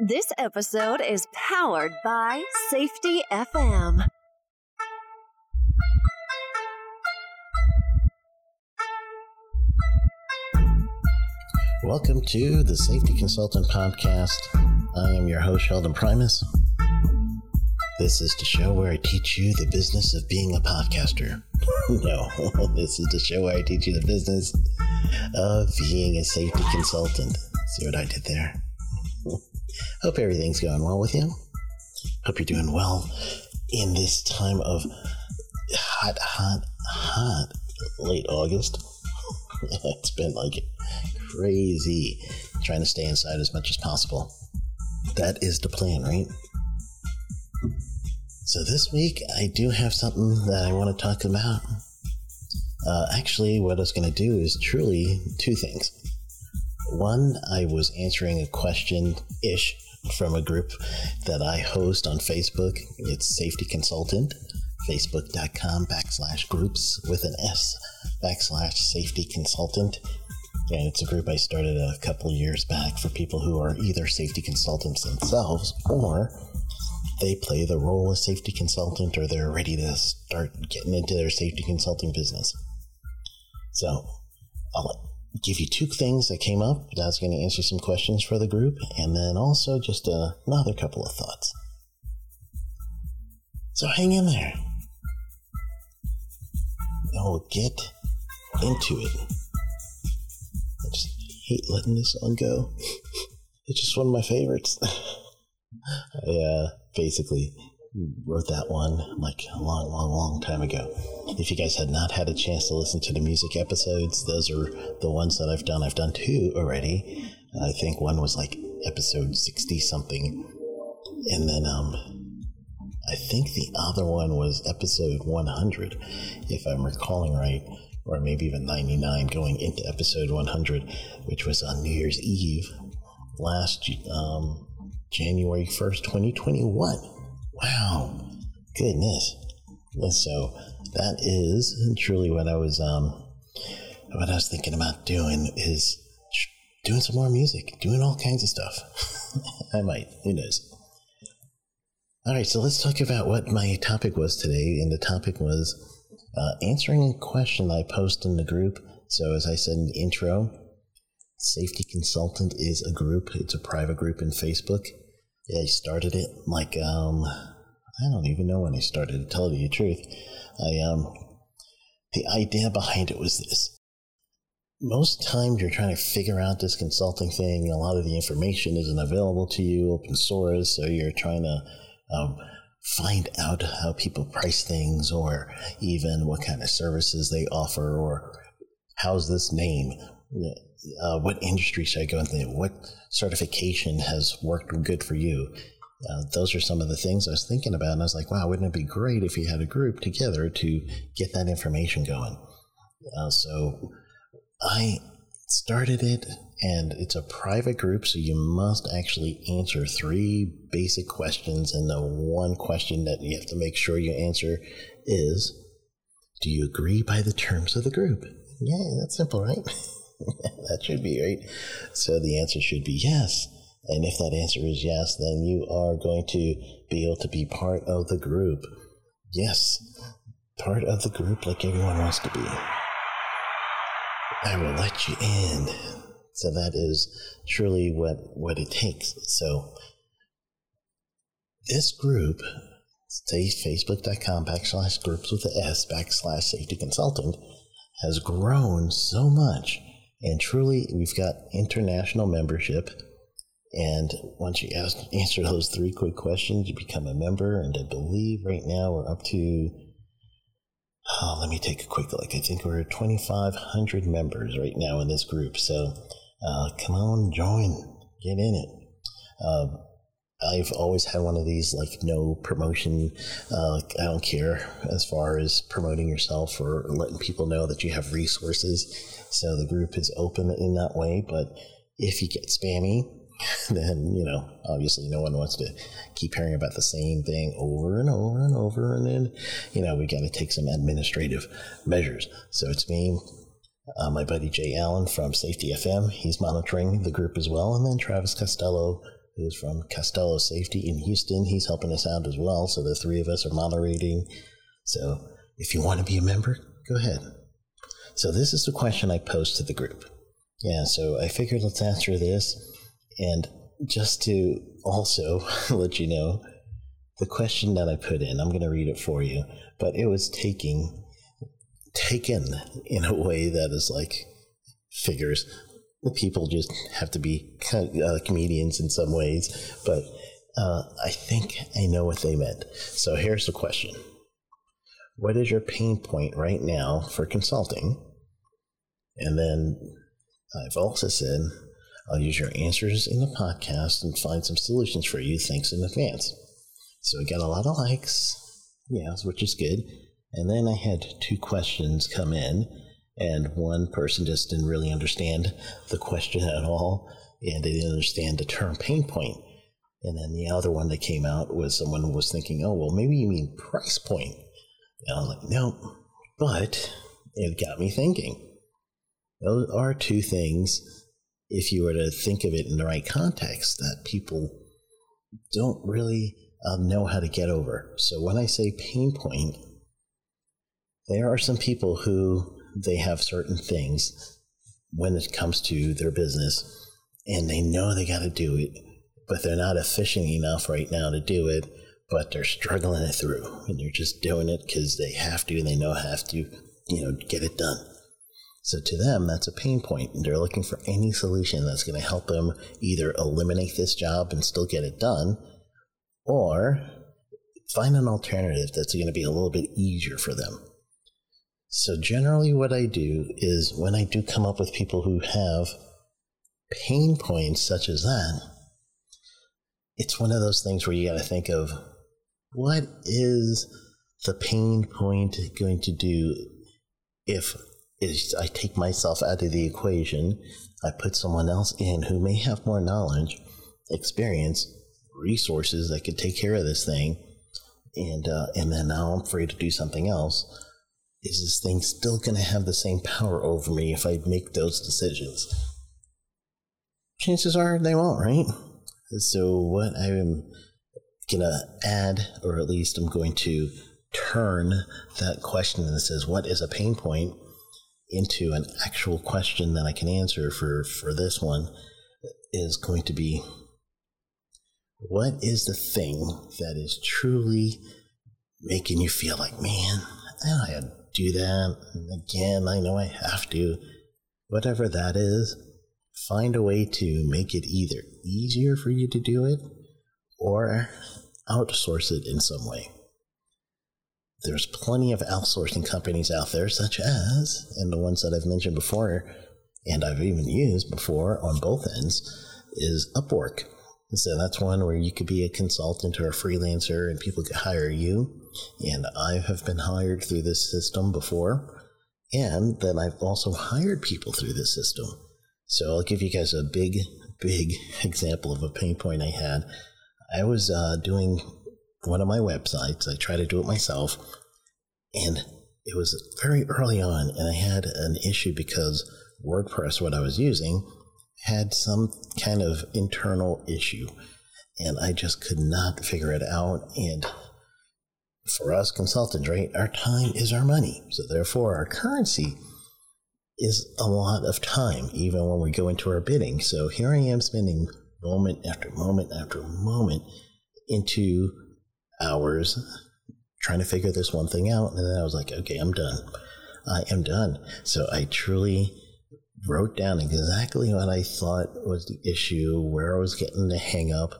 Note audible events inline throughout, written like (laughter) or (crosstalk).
This episode is powered by Safety FM. Welcome to the Safety Consultant Podcast. I am your host, Sheldon Primus. This is the show where I teach you the business of being a podcaster. (laughs) no, (laughs) this is the show where I teach you the business of being a safety consultant. See what I did there? Hope everything's going well with you. Hope you're doing well in this time of hot, hot, hot late August. (laughs) it's been like crazy trying to stay inside as much as possible. That is the plan, right? So this week I do have something that I want to talk about. Uh, actually, what I was going to do is truly two things. One, I was answering a question ish from a group that I host on Facebook. It's Safety Consultant, facebook.com backslash groups with an S backslash safety consultant. And it's a group I started a couple years back for people who are either safety consultants themselves or they play the role of safety consultant or they're ready to start getting into their safety consulting business. So I'll give you two things that came up. Was going to answer some questions for the group and then also just another couple of thoughts. So hang in there. We'll get into it. I just hate letting this one go. (laughs) It's just one of my favorites. (laughs) I uh, basically wrote that one like a long, long, long time ago. If you guys had not had a chance to listen to the music episodes, those are the ones that I've done. I've done two already. I think one was like episode 60 something. And then um, I think the other one was episode 100, if I'm recalling right, or maybe even 99 going into episode 100, which was on New Year's Eve last um, January 1st, 2021. Wow. Goodness. So that is truly what I was um what I was thinking about doing is doing some more music, doing all kinds of stuff. (laughs) I might, who knows. All right, so let's talk about what my topic was today. And the topic was uh, answering a question I posted in the group. So, as I said in the intro, Safety Consultant is a group, it's a private group in Facebook. Yeah, I started it like um, I don't even know when I started. To tell you the truth, I um, the idea behind it was this. Most times you're trying to figure out this consulting thing. A lot of the information isn't available to you, open source, so you're trying to um, find out how people price things, or even what kind of services they offer, or how's this name uh, what industry should I go into? What certification has worked good for you? Uh, those are some of the things I was thinking about, and I was like, wow, wouldn't it be great if you had a group together to get that information going? Uh, so I started it, and it's a private group, so you must actually answer three basic questions, and the one question that you have to make sure you answer is, do you agree by the terms of the group? Yeah, that's simple, right? (laughs) (laughs) that should be right. So the answer should be yes. And if that answer is yes, then you are going to be able to be part of the group. Yes, part of the group like everyone wants to be. I will let you in. So that is truly what, what it takes. So this group, say facebook.com backslash groups with the S backslash safety consultant, has grown so much and truly, we've got international membership. And once you ask, answer those three quick questions, you become a member. And I believe right now we're up to, oh, let me take a quick look. I think we're 2,500 members right now in this group. So uh, come on, join, get in it. Uh, I've always had one of these like no promotion. Uh, I don't care as far as promoting yourself or letting people know that you have resources. So the group is open in that way. But if you get spammy, (laughs) then you know obviously no one wants to keep hearing about the same thing over and over and over. And then you know we got to take some administrative measures. So it's me. Uh, my buddy Jay Allen from Safety FM, he's monitoring the group as well, and then Travis Costello who's from Costello Safety in Houston. He's helping us out as well. So the three of us are moderating. So if you want to be a member, go ahead. So this is the question I posed to the group. Yeah, so I figured let's answer this. And just to also (laughs) let you know, the question that I put in, I'm going to read it for you, but it was taking taken in a way that is like figures. The people just have to be uh, comedians in some ways, but uh, I think I know what they meant. So here's the question What is your pain point right now for consulting? And then I've also said, I'll use your answers in the podcast and find some solutions for you. Thanks in advance. So we got a lot of likes, yes, which is good. And then I had two questions come in, and one person just didn't really understand the question at all, and they didn't understand the term pain point. And then the other one that came out was someone who was thinking, oh, well, maybe you mean price point. And I was like, no, but it got me thinking. Those are two things, if you were to think of it in the right context, that people don't really um, know how to get over. So when I say pain point, there are some people who they have certain things when it comes to their business and they know they got to do it, but they're not efficient enough right now to do it, but they're struggling it through and they're just doing it because they have to and they know have to, you know, get it done. So to them, that's a pain point, and they're looking for any solution that's going to help them either eliminate this job and still get it done, or find an alternative that's going to be a little bit easier for them. So generally, what I do is when I do come up with people who have pain points such as that, it's one of those things where you got to think of what is the pain point going to do if I take myself out of the equation, I put someone else in who may have more knowledge, experience, resources that could take care of this thing, and uh, and then now I'm free to do something else. Is this thing still going to have the same power over me if I make those decisions? Chances are they won't, right? So what I'm gonna add, or at least I'm going to turn that question that says, "What is a pain point?" into an actual question that I can answer for, for this one is going to be what is the thing that is truly making you feel like, man, I to do that. Again, I know I have to. Whatever that is, find a way to make it either easier for you to do it or outsource it in some way there's plenty of outsourcing companies out there, such as, and the ones that I've mentioned before, and I've even used before on both ends, is Upwork. So that's one where you could be a consultant or a freelancer and people could hire you. And I have been hired through this system before. And then I've also hired people through this system. So I'll give you guys a big, big (laughs) example of a pain point I had. I was uh, doing one of my websites. I try to do it myself. And it was very early on, and I had an issue because WordPress, what I was using, had some kind of internal issue. And I just could not figure it out. And for us consultants, right, our time is our money. So therefore, our currency is a lot of time, even when we go into our bidding. So here I am spending moment after moment after moment into hours trying to figure this one thing out. And then I was like, okay, I'm done. I am done. So I truly wrote down exactly what I thought was the issue, where I was getting the hang up,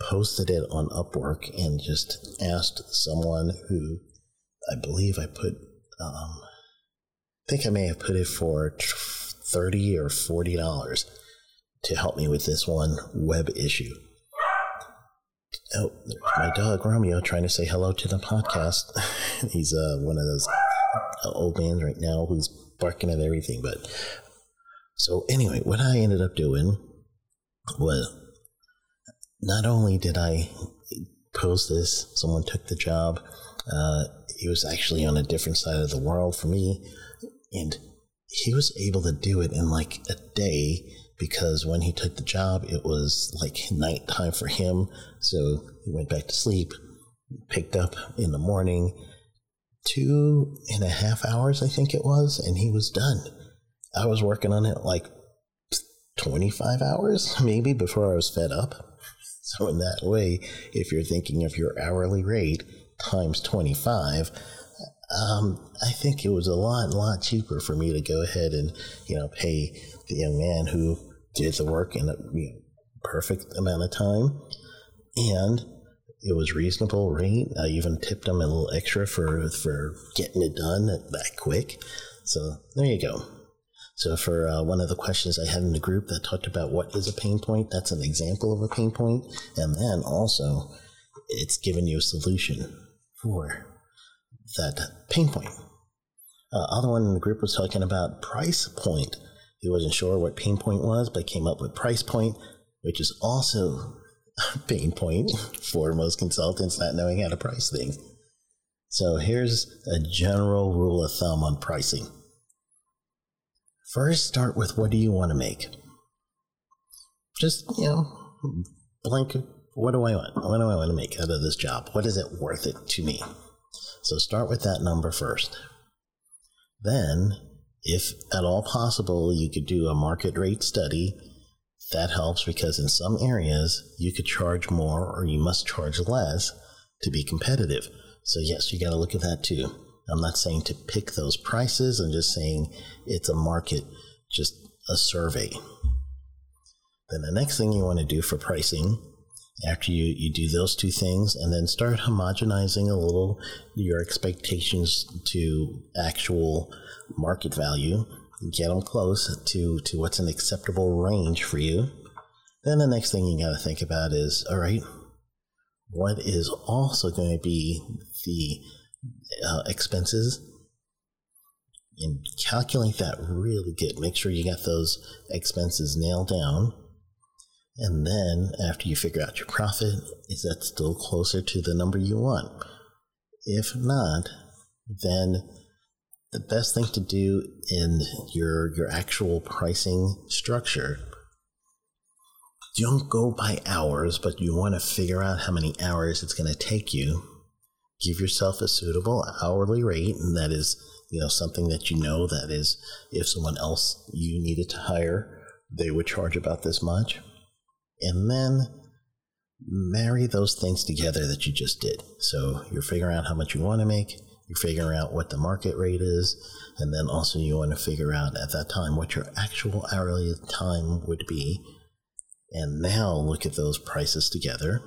posted it on Upwork, and just asked someone who I believe I put, um, I think I may have put it for 30 or $40 to help me with this one web issue. Oh, my dog Romeo trying to say hello to the podcast. (laughs) He's uh, one of those uh, old men right now who's barking at everything. But so anyway, what I ended up doing was not only did I post this, someone took the job. Uh, he was actually on a different side of the world for me, and he was able to do it in like a day because when he took the job, it was like nighttime for him. So he went back to sleep, picked up in the morning, two and a half hours, I think it was, and he was done. I was working on it like 25 hours, (laughs) maybe, before I was fed up. So, in that way, if you're thinking of your hourly rate times 25, um, I think it was a lot, lot cheaper for me to go ahead and, you know, pay the young man who did the work in a you know, perfect amount of time. And it was reasonable rate. I even tipped him a little extra for, for getting it done that quick. So there you go. So for uh, one of the questions I had in the group that talked about what is a pain point, that's an example of a pain point. And then also it's given you a solution for that pain point. Uh, other one in the group was talking about price point. He wasn't sure what pain point was, but came up with price point, which is also (laughs) a pain point for most consultants not knowing how to price things. So here's a general rule of thumb on pricing. First, start with what do you want to make? Just, you know, blank, what do I want? What do I want to make out of this job? What is it worth it to me? So start with that number first. Then, if at all possible, you could do a market rate study. That helps because in some areas you could charge more or you must charge less to be competitive. So, yes, you got to look at that too. I'm not saying to pick those prices, I'm just saying it's a market, just a survey. Then the next thing you want to do for pricing after you, you do those two things and then start homogenizing a little your expectations to actual market value get them close to, to what's an acceptable range for you then the next thing you got to think about is all right what is also going to be the uh, expenses and calculate that really good make sure you got those expenses nailed down and then after you figure out your profit, is that still closer to the number you want? If not, then the best thing to do in your your actual pricing structure don't go by hours, but you want to figure out how many hours it's going to take you. Give yourself a suitable hourly rate, and that is, you know, something that you know that is if someone else you needed to hire, they would charge about this much and then marry those things together that you just did. So you're figuring out how much you want to make, you're figuring out what the market rate is, and then also you want to figure out at that time what your actual hourly time would be. And now look at those prices together.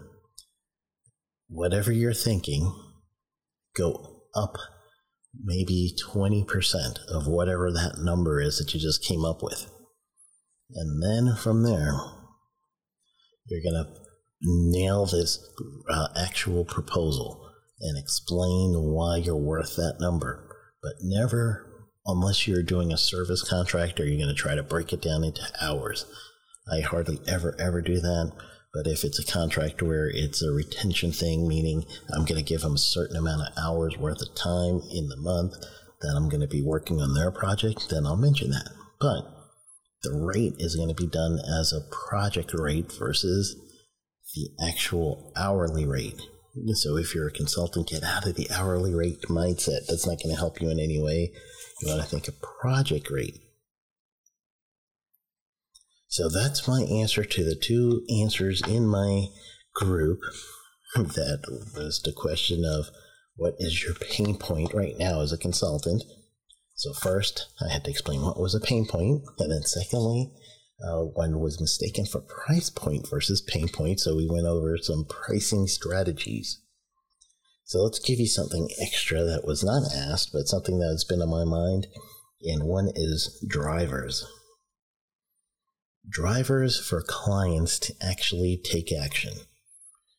Whatever you're thinking, go up maybe 20% of whatever that number is that you just came up with. And then from there, you're going to nail this uh, actual proposal and explain why you're worth that number. But never, unless you're doing a service contract, are you going to try to break it down into hours. I hardly ever, ever do that. But if it's a contract where it's a retention thing, meaning I'm going to give them a certain amount of hours worth of time in the month that I'm going to be working on their project, then I'll mention that. But the rate is going to be done as a project rate versus the actual hourly rate. So if you're a consultant, get out of the hourly rate mindset. That's not going to help you in any way. You want to think a project rate. So that's my answer to the two answers in my group. (laughs) That was the question of what is your pain point right now as a consultant? So first, I had to explain what was a pain point, and then secondly, uh, one was mistaken for price point versus pain point. So we went over some pricing strategies. So let's give you something extra that was not asked, but something that's been on my mind. And one is drivers. Drivers for clients to actually take action.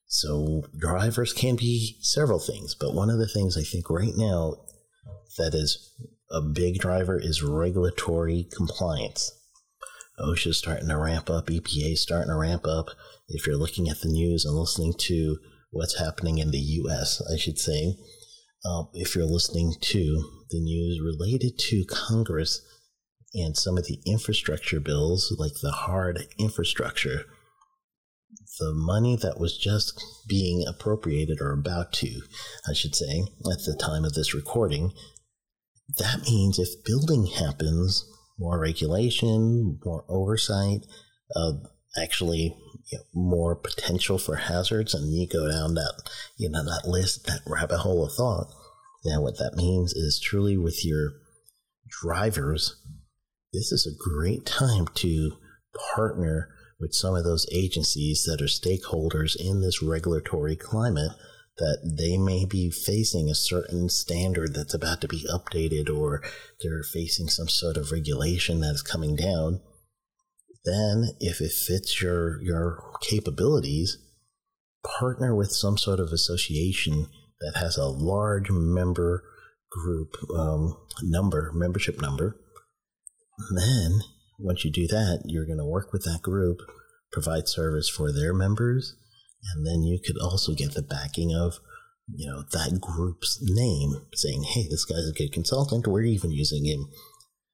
So drivers can be several things, but one of the things I think right now that is a big driver is regulatory compliance. OSHA's starting to ramp up, EPA's starting to ramp up. If you're looking at the news and listening to what's happening in the US, I should say, uh, if you're listening to the news related to Congress and some of the infrastructure bills, like the hard infrastructure, the money that was just being appropriated or about to, I should say, at the time of this recording, that means if building happens, more regulation, more oversight, uh, actually you know, more potential for hazards, and you go down that you know that list, that rabbit hole of thought. Now, what that means is truly with your drivers, this is a great time to partner with some of those agencies that are stakeholders in this regulatory climate that they may be facing a certain standard that's about to be updated or they're facing some sort of regulation that's coming down. Then if it fits your your capabilities partner with some sort of association that has a large member group um, number membership number then once you do that you're going to work with that group provide service for their members and then you could also get the backing of you know that group's name saying hey this guy's a good consultant we're even using him.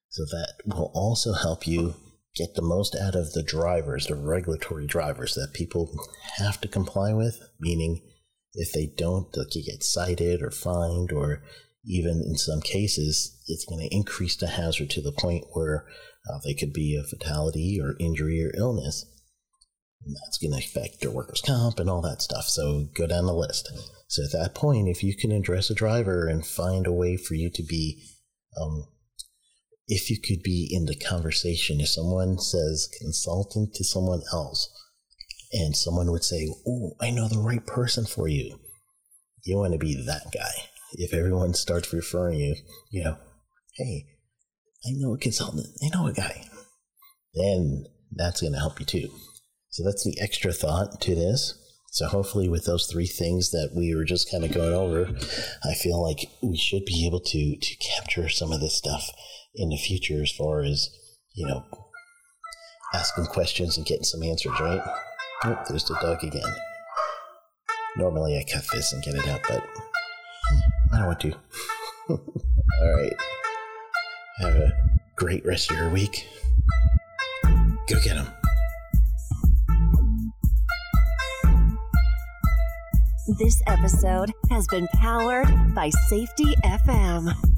So that will also help you get the most out of the drivers the regulatory drivers that people have to comply with meaning if they don't they'll get cited or fined or even in some cases it's going to increase the hazard to the point where uh, they could be a fatality or injury or illness And that's going to affect your workers' comp and all that stuff. So go down the list. So at that point, if you can address a driver and find a way for you to be, um, if you could be in the conversation, if someone says consultant to someone else, and someone would say, "Oh, I know the right person for you," you want to be that guy. If everyone starts referring you, you know, hey, I know a consultant, I know a guy, then that's going to help you too. So that's the extra thought to this. So hopefully, with those three things that we were just kind of going over, I feel like we should be able to to capture some of this stuff in the future, as far as you know, asking questions and getting some answers. Right? Oh, there's the dog again. Normally, I cut this and get it out, but I don't want to. (laughs) All right. Have a great rest of your week. Go get them. This episode has been powered by Safety FM.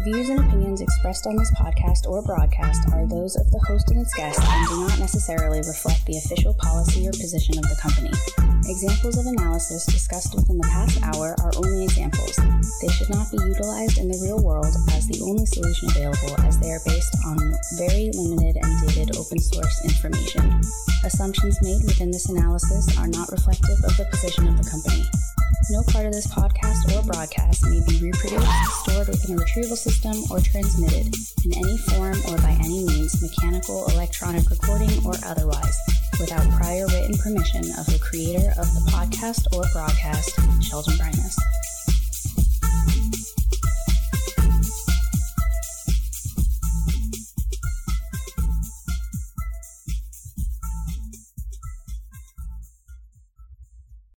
The views and opinions expressed on this podcast or broadcast are those of the host and its guests and do not necessarily reflect the official policy or position of the company. Examples of analysis discussed within the past hour are only examples. They should not be utilized in the real world as the only solution available as they are based on very limited and dated open source information. Assumptions made within this analysis are not reflective of the position of the company. No part of this podcast or broadcast may be reproduced, stored within a retrieval system, or transmitted in any form or by any means, mechanical, electronic recording, or otherwise, without prior written permission of the creator of the podcast or broadcast, Sheldon Primus.